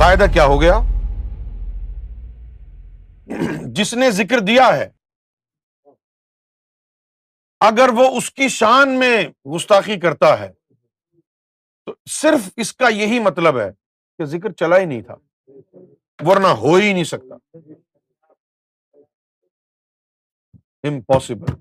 قاعدہ کیا ہو گیا؟ جس نے ذکر دیا ہے۔ اگر وہ اس کی شان میں گستاخی کرتا ہے، تو صرف اس کا یہی مطلب ہے کہ ذکر چلا ہی نہیں تھا، ورنہ ہو ہی نہیں سکتا۔ امپاسبل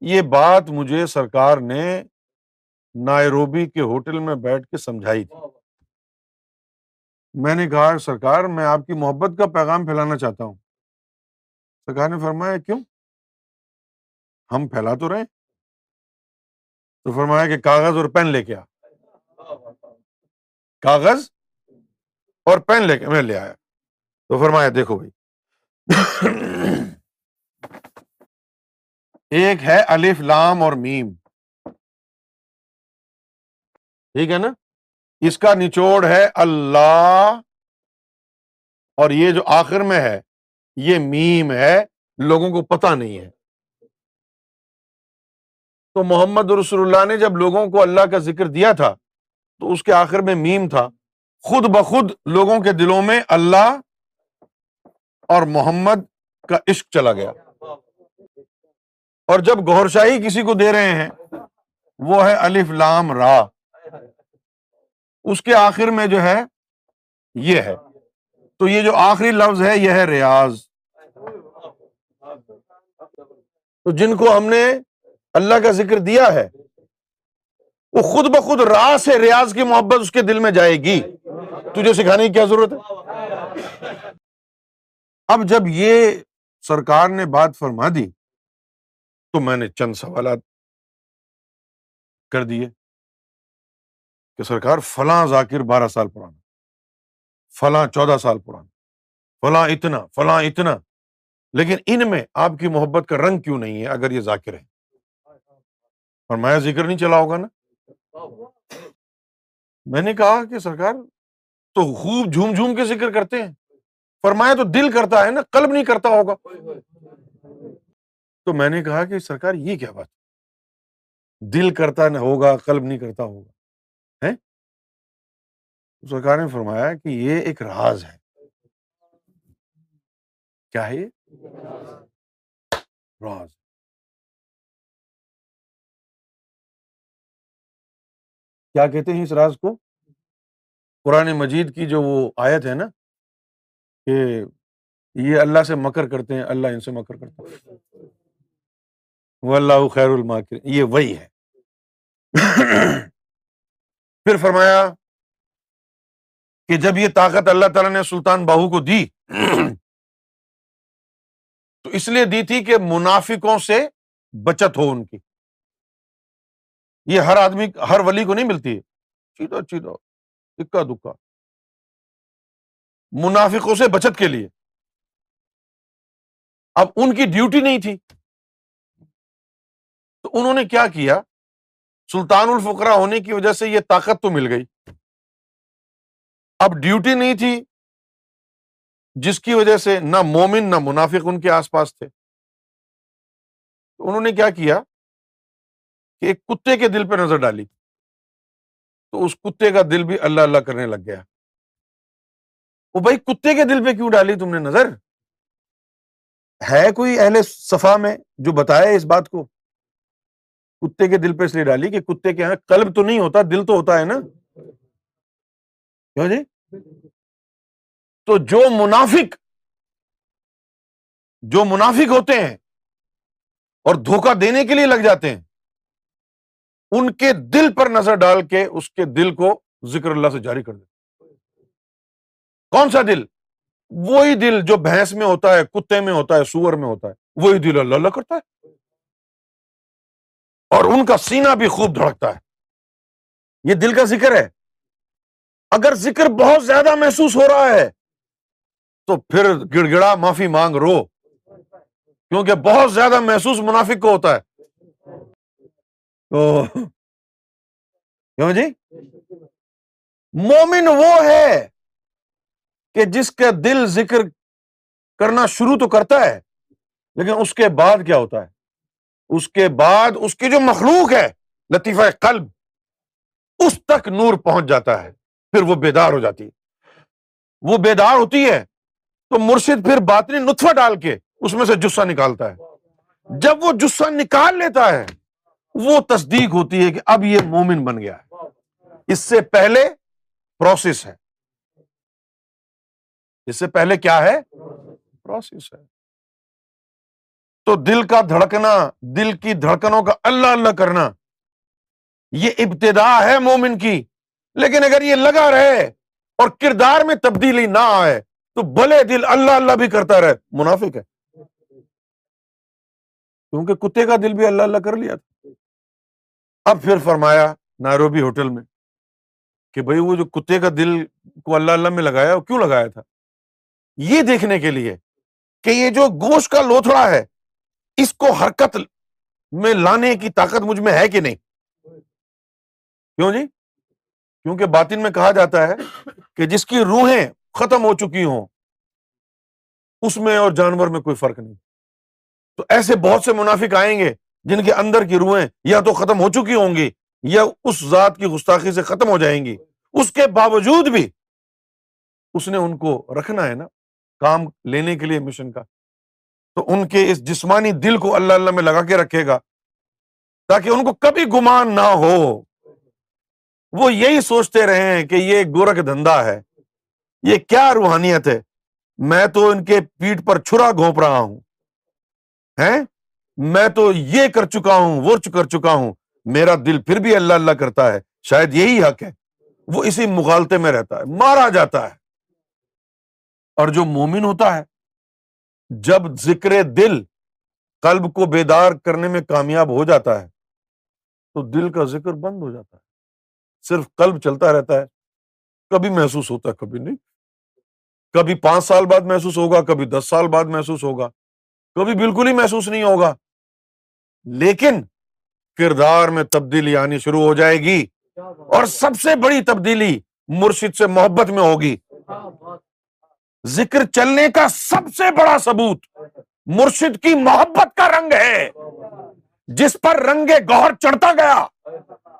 یہ بات مجھے سرکار نے نائروبی کے ہوٹل میں بیٹھ کے سمجھائی تھی۔ میں نے کہا، سرکار، میں آپ کی محبت کا پیغام پھیلانا چاہتا ہوں. سرکار نے فرمایا، کیوں؟ ہم پھیلا تو رہے تو فرمایا کہ کاغذ اور پین لے کے آ۔ کاغذ اور پین لے کے میں لے آیا۔ تو فرمایا، دیکھو بھائی۔ ایک ہے الف لام اور میم۔ ٹھیک ہے نا؟ اس کا نچوڑ ہے اللہ اور یہ جو آخر میں ہے، یہ میم ہے، لوگوں کو پتا نہیں ہے۔ تو محمد رسول اللہ نے جب لوگوں کو اللہ کا ذکر دیا تھا، تو اس کے آخر میں میم تھا۔ خود بخود لوگوں کے دلوں میں اللہ اور محمد کا عشق چلا گیا۔ اور جب گور شاہی کسی کو دے رہے ہیں، وہ ہے الف لام را۔ اس کے آخر میں جو ہے، یہ ہے۔ تو یہ جو آخری لفظ ہے، یہ ہے ریاض۔ تو جن کو ہم نے اللہ کا ذکر دیا ہے، وہ خود بخود راہ سے ریاض کی محبت اس کے دل میں جائے گی۔ تجھے سکھانے کی کیا ضرورت ہے؟ اب جب یہ سرکار نے بات فرما دی، تو میں نے چند سوالات کر دیے۔ کہ سرکار فلاں ذاکر بارہ سال پرانا، فلاں چودہ سال پرانا، فلاں اتنا فلاں اتنا۔ لیکن ان میں آپ کی محبت کا رنگ کیوں نہیں ہے اگر یہ ذاکر ہے فرمایا ذکر نہیں چلا ہوگا نا؟ میں نے کہا کہ سرکار تو خوب جھوم جھوم کے ذکر کرتے ہیں۔ فرمایا تو دل کرتا ہے نا، قلب نہیں کرتا ہوگا۔ تو میں نے کہا کہ سرکار یہ کیا بات دل کرتا نہ ہوگا، قلب نہیں کرتا ہوگا۔ سرکار نے فرمایا کہ یہ ایک راز ہے۔ کیا ہے راز۔ کیا کہتے ہیں اس راز کو؟ قرآن مجید کی جو وہ آیت ہے نا، کہ یہ اللہ سے مکر کرتے ہیں، اللہ ان سے مکر کرتا ہے۔ وہ اللہ خیر الماکر یہ وہی ہے۔ پھر فرمایا کہ جب یہ طاقت اللہ تعالیٰ نے سلطان باہو کو دی، تو اس لیے دی تھی کہ منافقوں سے بچت ہو ان کی۔ یہ ہر آدمی، ہر ولی کو نہیں ملتی۔ ہے چیتا چیتا اکا دکا۔ منافقوں سے بچت کے لیے۔ اب ان کی ڈیوٹی نہیں تھی۔ تو انہوں نے کیا کیا؟ سلطان الفقرا ہونے کی وجہ سے یہ طاقت تو مل گئی۔ اب ڈیوٹی نہیں تھی، جس کی وجہ سے نہ مومن نہ منافق ان کے آس پاس تھے۔ انہوں نے کیا کیا کہ ایک کتے کے دل پہ نظر ڈالی۔ تو اس کتے کا دل بھی اللہ اللہ کرنے لگ گیا۔ وہ بھائی کتے کے دل پہ کیوں ڈالی تم نے نظر؟ ہے کوئی اہل صفا میں جو بتایا اس بات کو؟ کتے کے دل پہ اس لیے ڈالی کہ کتے کے یہاں قلب تو نہیں ہوتا، دل تو ہوتا ہے نا۔ کیوں جی تو جو منافق جو منافق ہوتے ہیں اور دھوکہ دینے کے لیے لگ جاتے ہیں، ان کے دل پر نظر ڈال کے اس کے دل کو ذکر اللہ سے جاری کر دیتے کون سا دل؟ وہی دل جو بھینس میں ہوتا ہے، کتے میں ہوتا ہے، سور میں ہوتا ہے، وہی دل اللہ اللہ کرتا ہے۔ اور ان کا سینہ بھی خوب دھڑکتا ہے۔ یہ دل کا ذکر ہے۔ اگر ذکر بہت زیادہ محسوس ہو رہا ہے، تو پھر گڑ گڑا معافی مانگ، رو۔ کیونکہ بہت زیادہ محسوس منافق کو ہوتا ہے۔ تو کیوں جی؟ مومن وہ ہے کہ جس کا دل ذکر کرنا شروع تو کرتا ہے، لیکن اس کے بعد کیا ہوتا ہے؟ اس کے بعد اس کی جو مخلوق ہے، لطیفہ قلب، اس تک نور پہنچ جاتا ہے۔ پھر وہ بیدار ہو جاتی ہے۔ وہ بیدار ہوتی ہے تو مرشد پھر باطنی نطفہ ڈال کے اس میں سے جسا نکالتا ہے۔ جب وہ جسا نکال لیتا ہے، وہ تصدیق ہوتی ہے کہ اب یہ مومن بن گیا ہے۔ اس سے پہلے پروسیس ہے۔ اس سے پہلے کیا ہے؟ پروسیس ہے۔ تو دل کا دھڑکنا، دل کی دھڑکنوں کا اللہ اللہ کرنا، یہ ابتدا ہے مومن کی۔ لیکن اگر یہ لگا رہے اور کردار میں تبدیلی نہ آئے، تو بھلے دل اللہ اللہ بھی کرتا رہے۔ منافق ہے۔ کیونکہ کتے کا دل بھی اللہ اللہ کر لیا تھا۔ اب پھر فرمایا نائروبی ہوٹل میں کہ بھائی وہ جو کتے کا دل کو اللہ اللہ میں لگایا، وہ کیوں لگایا تھا؟ یہ دیکھنے کے لیے کہ یہ جو گوشت کا لوتھڑا ہے، اس کو حرکت میں لانے کی طاقت مجھ میں ہے کہ نہیں؟ کیوں جی؟ کیونکہ باطن میں کہا جاتا ہے کہ جس کی روحیں ختم ہو چکی ہوں، اس میں اور جانور میں کوئی فرق نہیں۔ تو ایسے بہت سے منافق آئیں گے جن کے اندر کی روحیں یا تو ختم ہو چکی ہوں گی یا اس ذات کی گستاخی سے ختم ہو جائیں گی۔ اس کے باوجود بھی اس نے ان کو رکھنا ہے نا، کام لینے کے لیے مشن کا۔ تو ان کے اس جسمانی دل کو اللہ اللہ میں لگا کے رکھے گا تاکہ ان کو کبھی گمان نہ ہو۔ وہ یہی سوچتے رہے ہیں کہ یہ گورکھ دھندا ہے۔ یہ کیا روحانیت ہے؟ میں تو ان کے پیٹ پر چھرا گھونپ رہا ہوں۔ میں تو یہ کر چکا ہوں، وہ کر چکا ہوں۔ میرا دل پھر بھی اللہ اللہ کرتا ہے۔ شاید یہی حق ہے۔ وہ اسی مغالتے میں رہتا ہے، مارا جاتا ہے۔ اور جو مومن ہوتا ہے، جب ذکر دل قلب کو بیدار کرنے میں کامیاب ہو جاتا ہے، تو دل کا ذکر بند ہو جاتا ہے۔ صرف قلب چلتا رہتا ہے۔ کبھی محسوس ہوتا ہے، کبھی نہیں۔ کبھی پانچ سال بعد محسوس ہوگا، کبھی دس سال بعد محسوس ہوگا۔ کبھی بالکل ہی محسوس نہیں ہوگا۔ لیکن کردار میں تبدیلی آنی شروع ہو جائے گی۔ اور سب سے بڑی تبدیلی مرشد سے محبت میں ہوگی۔ ذکر چلنے کا سب سے بڑا ثبوت مرشد کی محبت کا رنگ ہے۔ جس پر رنگ گوہر چڑھتا گیا۔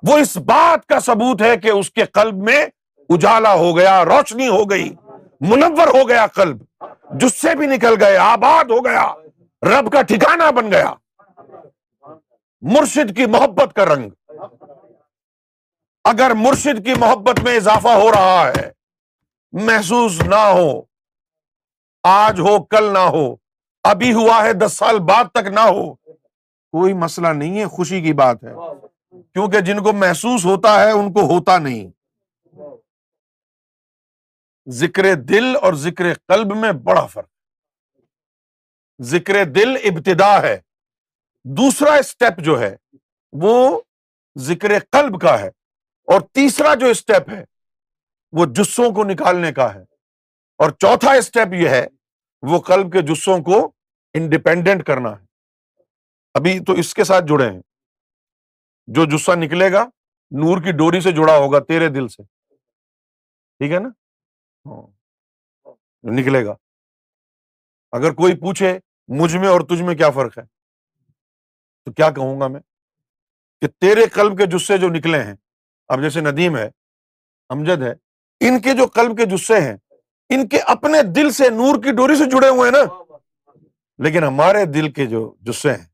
وہ اس بات کا ثبوت ہے کہ اس کے قلب میں اجالا ہو گیا، روشنی ہو گئی، منور ہو گیا قلب جس سے بھی نکل گئے، آباد ہو گیا، رب کا ٹھکانا بن گیا۔ مرشد کی محبت کا رنگ۔ اگر مرشد کی محبت میں اضافہ ہو رہا ہے، محسوس نہ ہو، آج ہو، کل نہ ہو، ابھی ہوا ہے، دس سال بعد تک نہ ہو، کوئی مسئلہ نہیں ہے، خوشی کی بات ہے۔ کیونکہ جن کو محسوس ہوتا ہے، ان کو ہوتا نہیں۔ ذکر دل اور ذکر قلب میں بڑا فرق۔ ذکر دل ابتدا ہے۔ دوسرا اسٹیپ جو ہے، وہ ذکر قلب کا ہے۔ اور تیسرا جو اسٹیپ ہے، وہ جسوں کو نکالنے کا ہے۔ اور چوتھا اسٹیپ یہ ہے، وہ قلب کے جسوں کو انڈیپینڈنٹ کرنا ہے۔ ابھی تو اس کے ساتھ جڑے ہیں۔ جو جسا نکلے گا، نور کی ڈوری سے جڑا ہوگا تیرے دل سے۔ ٹھیک ہے نا؟ ہاں۔ نکلے گا۔ اگر کوئی پوچھے، مجھ میں اور تجھ میں کیا فرق ہے؟ تو کیا کہوں گا میں؟ کہ تیرے قلب کے جسے جو نکلے ہیں، اب جیسے ندیم ہے، امجد ہے، ان کے جو قلب کے جسے ہیں، ان کے اپنے دل سے نور کی ڈوری سے جڑے ہوئے ہیں نا۔ لیکن ہمارے دل کے جو جسے ہیں،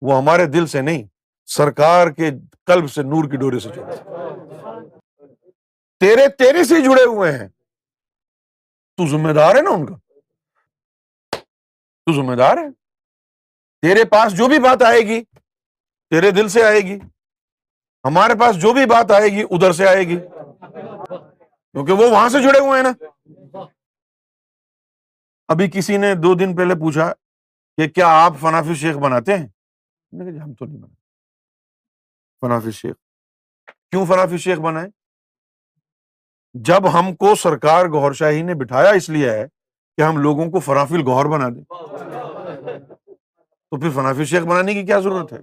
وہ ہمارے دل سے نہیں۔ سرکار کے قلب سے نور کی ڈوری سے جڑے تیرے تیرے سے جڑے ہوئے ہیں۔ تو ذمہ دار ہے نا ان کا۔ تو ذمہ دار ہے۔ تیرے پاس جو بھی بات آئے گی، تیرے دل سے آئے گی۔ ہمارے پاس جو بھی بات آئے گی، ادھر سے آئے گی۔ کیونکہ وہ وہاں سے جڑے ہوئے ہیں نا۔ ابھی کسی نے دو دن پہلے پوچھا کہ کیا آپ فنافی شیخ بناتے ہیں؟ ہم جی، تو نہیں بناتے۔ فنافی شیخ۔ کیوں فنافی شیخ بنائے جب ہم کو سرکار گور شاہی نے بٹھایا اس لیے ہے کہ ہم لوگوں کو فرافل گوہر بنا دیں۔ تو پھر فنافی شیخ بنانے کی کیا ضرورت ہے؟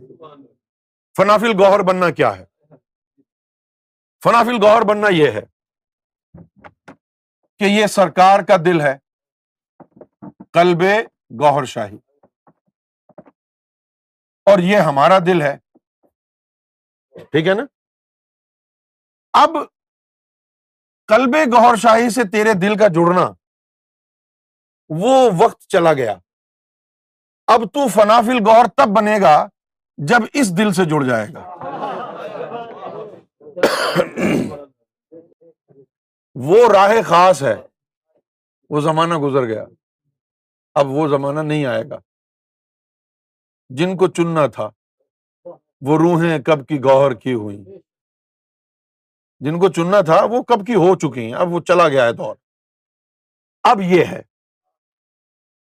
فنافل گوہر بننا کیا ہے؟ فنافل گوہر بننا یہ ہے کہ یہ سرکار کا دل ہے کلب گوہر شاہی۔ اور یہ ہمارا دل ہے ٹھیک ہے نا؟ اب کلب گور شاہی سے تیرے دل کا جڑنا وہ وقت چلا گیا۔ اب تو فنافل گور تب بنے گا جب اس دل سے جڑ جائے گا۔ وہ راہ خاص ہے۔ وہ زمانہ گزر گیا۔ اب وہ زمانہ نہیں آئے گا۔ جن کو چننا تھا۔ وہ روحیں کب کی گوہر کی ہوئی جن کو چننا تھا وہ کب کی ہو چکی ہیں اب وہ چلا گیا ہے دور۔ اب یہ ہے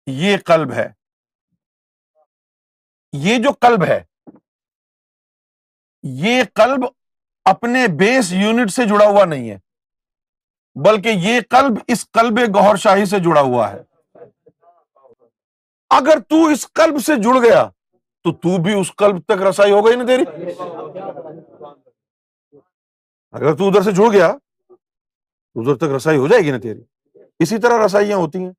یہ کلب ہے۔ یہ جو کلب ہے یہ کلب اپنے بیس یونٹ سے جڑا ہوا نہیں ہے بلکہ یہ کلب اس کلب گور شاہی سے جڑا ہوا ہے۔ اگر تو اس کلب سے جڑ گیا تو تو بھی اس کلب تک رسائی ہو گئی نا تیری؟ اگر تو ادھر سے جڑ گیا ادھر تک رسائی ہو جائے گی نا تیری؟ اسی طرح رسائیاں ہوتی ہیں۔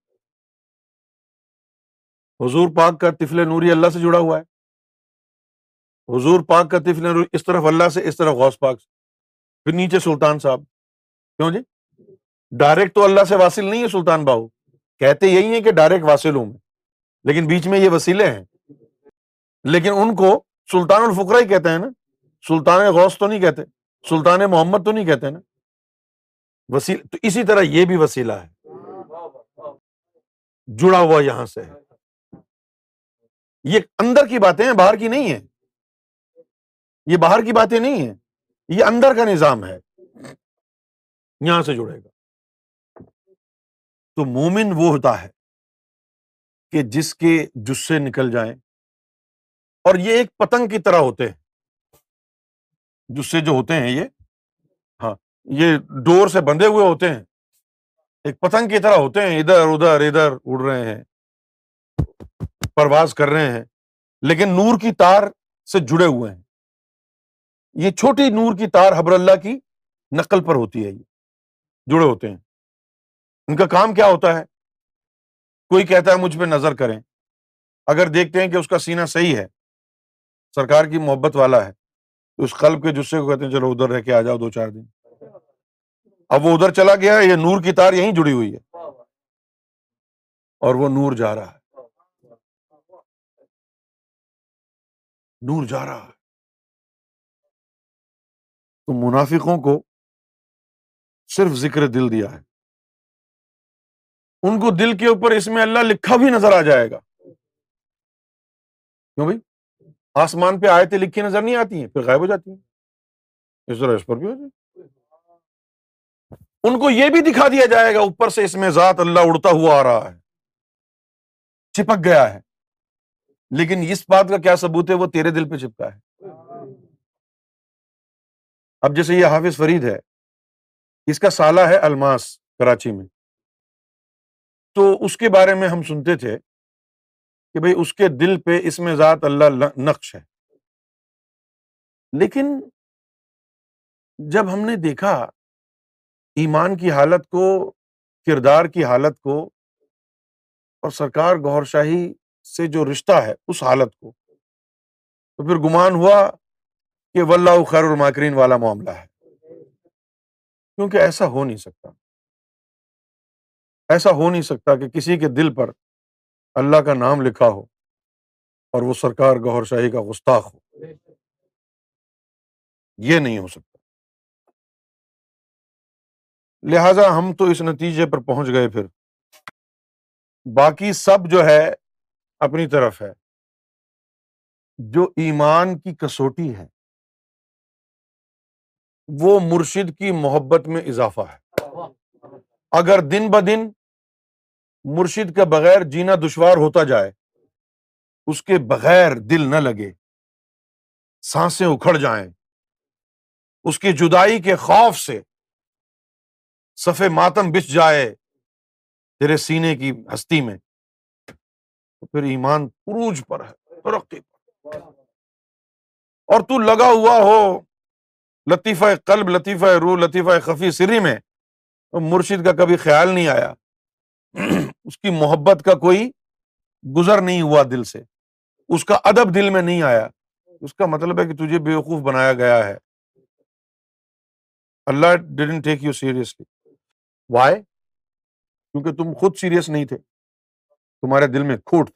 حضور پاک کا تفل نوری اللہ سے جڑا ہوا ہے۔ حضور پاک کا تفل نوری اس طرف اللہ سے، اس طرف غوث پاک سے۔ پھر نیچے سلطان صاحب۔ کیوں جی؟ ڈائریکٹ تو اللہ سے واصل نہیں ہے سلطان باہو۔ کہتے یہی ہے کہ ڈائریکٹ واصل ہوں میں۔ لیکن بیچ میں یہ وسیلے ہیں۔ لیکن ان کو سلطان الفقرا ہی کہتے ہیں نا، سلطان غوث تو نہیں کہتے، سلطان محمد تو نہیں کہتے نا۔ وسیل، تو اسی طرح یہ بھی وسیلہ ہے۔ جڑا ہوا یہاں سے۔ یہ اندر کی باتیں ہیں، باہر کی نہیں ہے یہ باہر کی باتیں نہیں ہیں۔ یہ اندر کا نظام ہے۔ یہاں سے جڑے گا۔ تو مومن وہ ہوتا ہے کہ جس کے جسے نکل جائیں۔ اور یہ ایک پتنگ کی طرح ہوتے ہیں۔ جسے جو ہوتے ہیں یہ ہاں یہ ڈور سے بندھے ہوئے ہوتے ہیں۔ ایک پتنگ کی طرح ہوتے ہیں، ادھر ادھر ادھر اڑ رہے ہیں، پرواز کر رہے ہیں، لیکن نور کی تار سے جڑے ہوئے ہیں۔ یہ چھوٹی نور کی تار حبر اللہ کی نقل پر ہوتی ہے، یہ جڑے ہوتے ہیں۔ ان کا کام کیا ہوتا ہے؟ کوئی کہتا ہے مجھ پہ نظر کریں۔ اگر دیکھتے ہیں کہ اس کا سینہ صحیح ہے سرکار کی محبت والا ہے۔ تو اس قلب کے جسے کو کہتے ہیں، چلو ادھر رہ کے آ جاؤ دو چار دن۔ اب وہ ادھر چلا گیا، یہ نور کی تار یہیں جڑی ہوئی ہے۔ اور وہ نور جا رہا ہے۔ نور جا رہا ہے۔ تو منافقوں کو صرف ذکر دل دیا ہے۔ ان کو دل کے اوپر اس میں اللہ لکھا بھی نظر آ جائے گا۔ کیوں بھائی؟ آسمان پہ آئے تھے لکھی نظر نہیں آتی ہیں، پھر غائب ہو جاتی ہیں۔ اس طرح اس پر بھی ہو جائے۔ ان کو یہ بھی دکھا دیا جائے گا، اوپر سے اس میں ذات اللہ اڑتا ہوا آ رہا ہے۔ چپک گیا ہے۔ لیکن اس بات کا کیا ثبوت ہے، وہ تیرے دل پہ چپکا ہے۔ اب جیسے یہ حافظ فرید ہے، اس کا سالہ ہے الماس، کراچی میں۔ تو اس کے بارے میں ہم سنتے تھے کہ بھائی اس کے دل پہ اس میں ذات اللہ نقش ہے۔ لیکن جب ہم نے دیکھا ایمان کی حالت کو، کردار کی حالت کو اور سرکار گور شاہی سے جو رشتہ ہے اس حالت کو، تو پھر گمان ہوا کہ ولہ خیر الماکرین والا معاملہ ہے۔ کیونکہ ایسا ہو نہیں سکتا۔ ایسا ہو نہیں سکتا کہ کسی کے دل پر اللہ کا نام لکھا ہو اور وہ سرکار گور شاہی کا گستاخ ہو۔ یہ نہیں ہو سکتا۔ لہذا ہم تو اس نتیجے پر پہنچ گئے پھر۔ باقی سب جو ہے اپنی طرف ہے۔ جو ایمان کی کسوٹی ہے۔ وہ مرشد کی محبت میں اضافہ ہے۔ اگر دن بدن مرشد کے بغیر جینا دشوار ہوتا جائے، اس کے بغیر دل نہ لگے، سانسیں اکھڑ جائیں۔ اس کی جدائی کے خوف سے سفے ماتم بچ جائے تیرے سینے کی ہستی میں۔ تو پھر ایمان پروج پر ہے، ترقی پر۔ اور تو لگا ہوا ہو، لطیفہ قلب، لطیفہ روح، لطیفہ خفی سری میں، تو مرشد کا کبھی خیال نہیں آیا۔ اس کی محبت کا کوئی گزر نہیں ہوا دل سے۔ اس کا ادب دل میں نہیں آیا۔ اس کا مطلب ہے کہ تجھے بیوقوف بنایا گیا ہے۔ Allah didn't take you seriously why کیونکہ تم خود سیریس نہیں تھے۔ تمہارے دل میں کھوٹ۔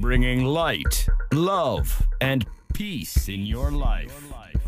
Bringing light love and face in your line your line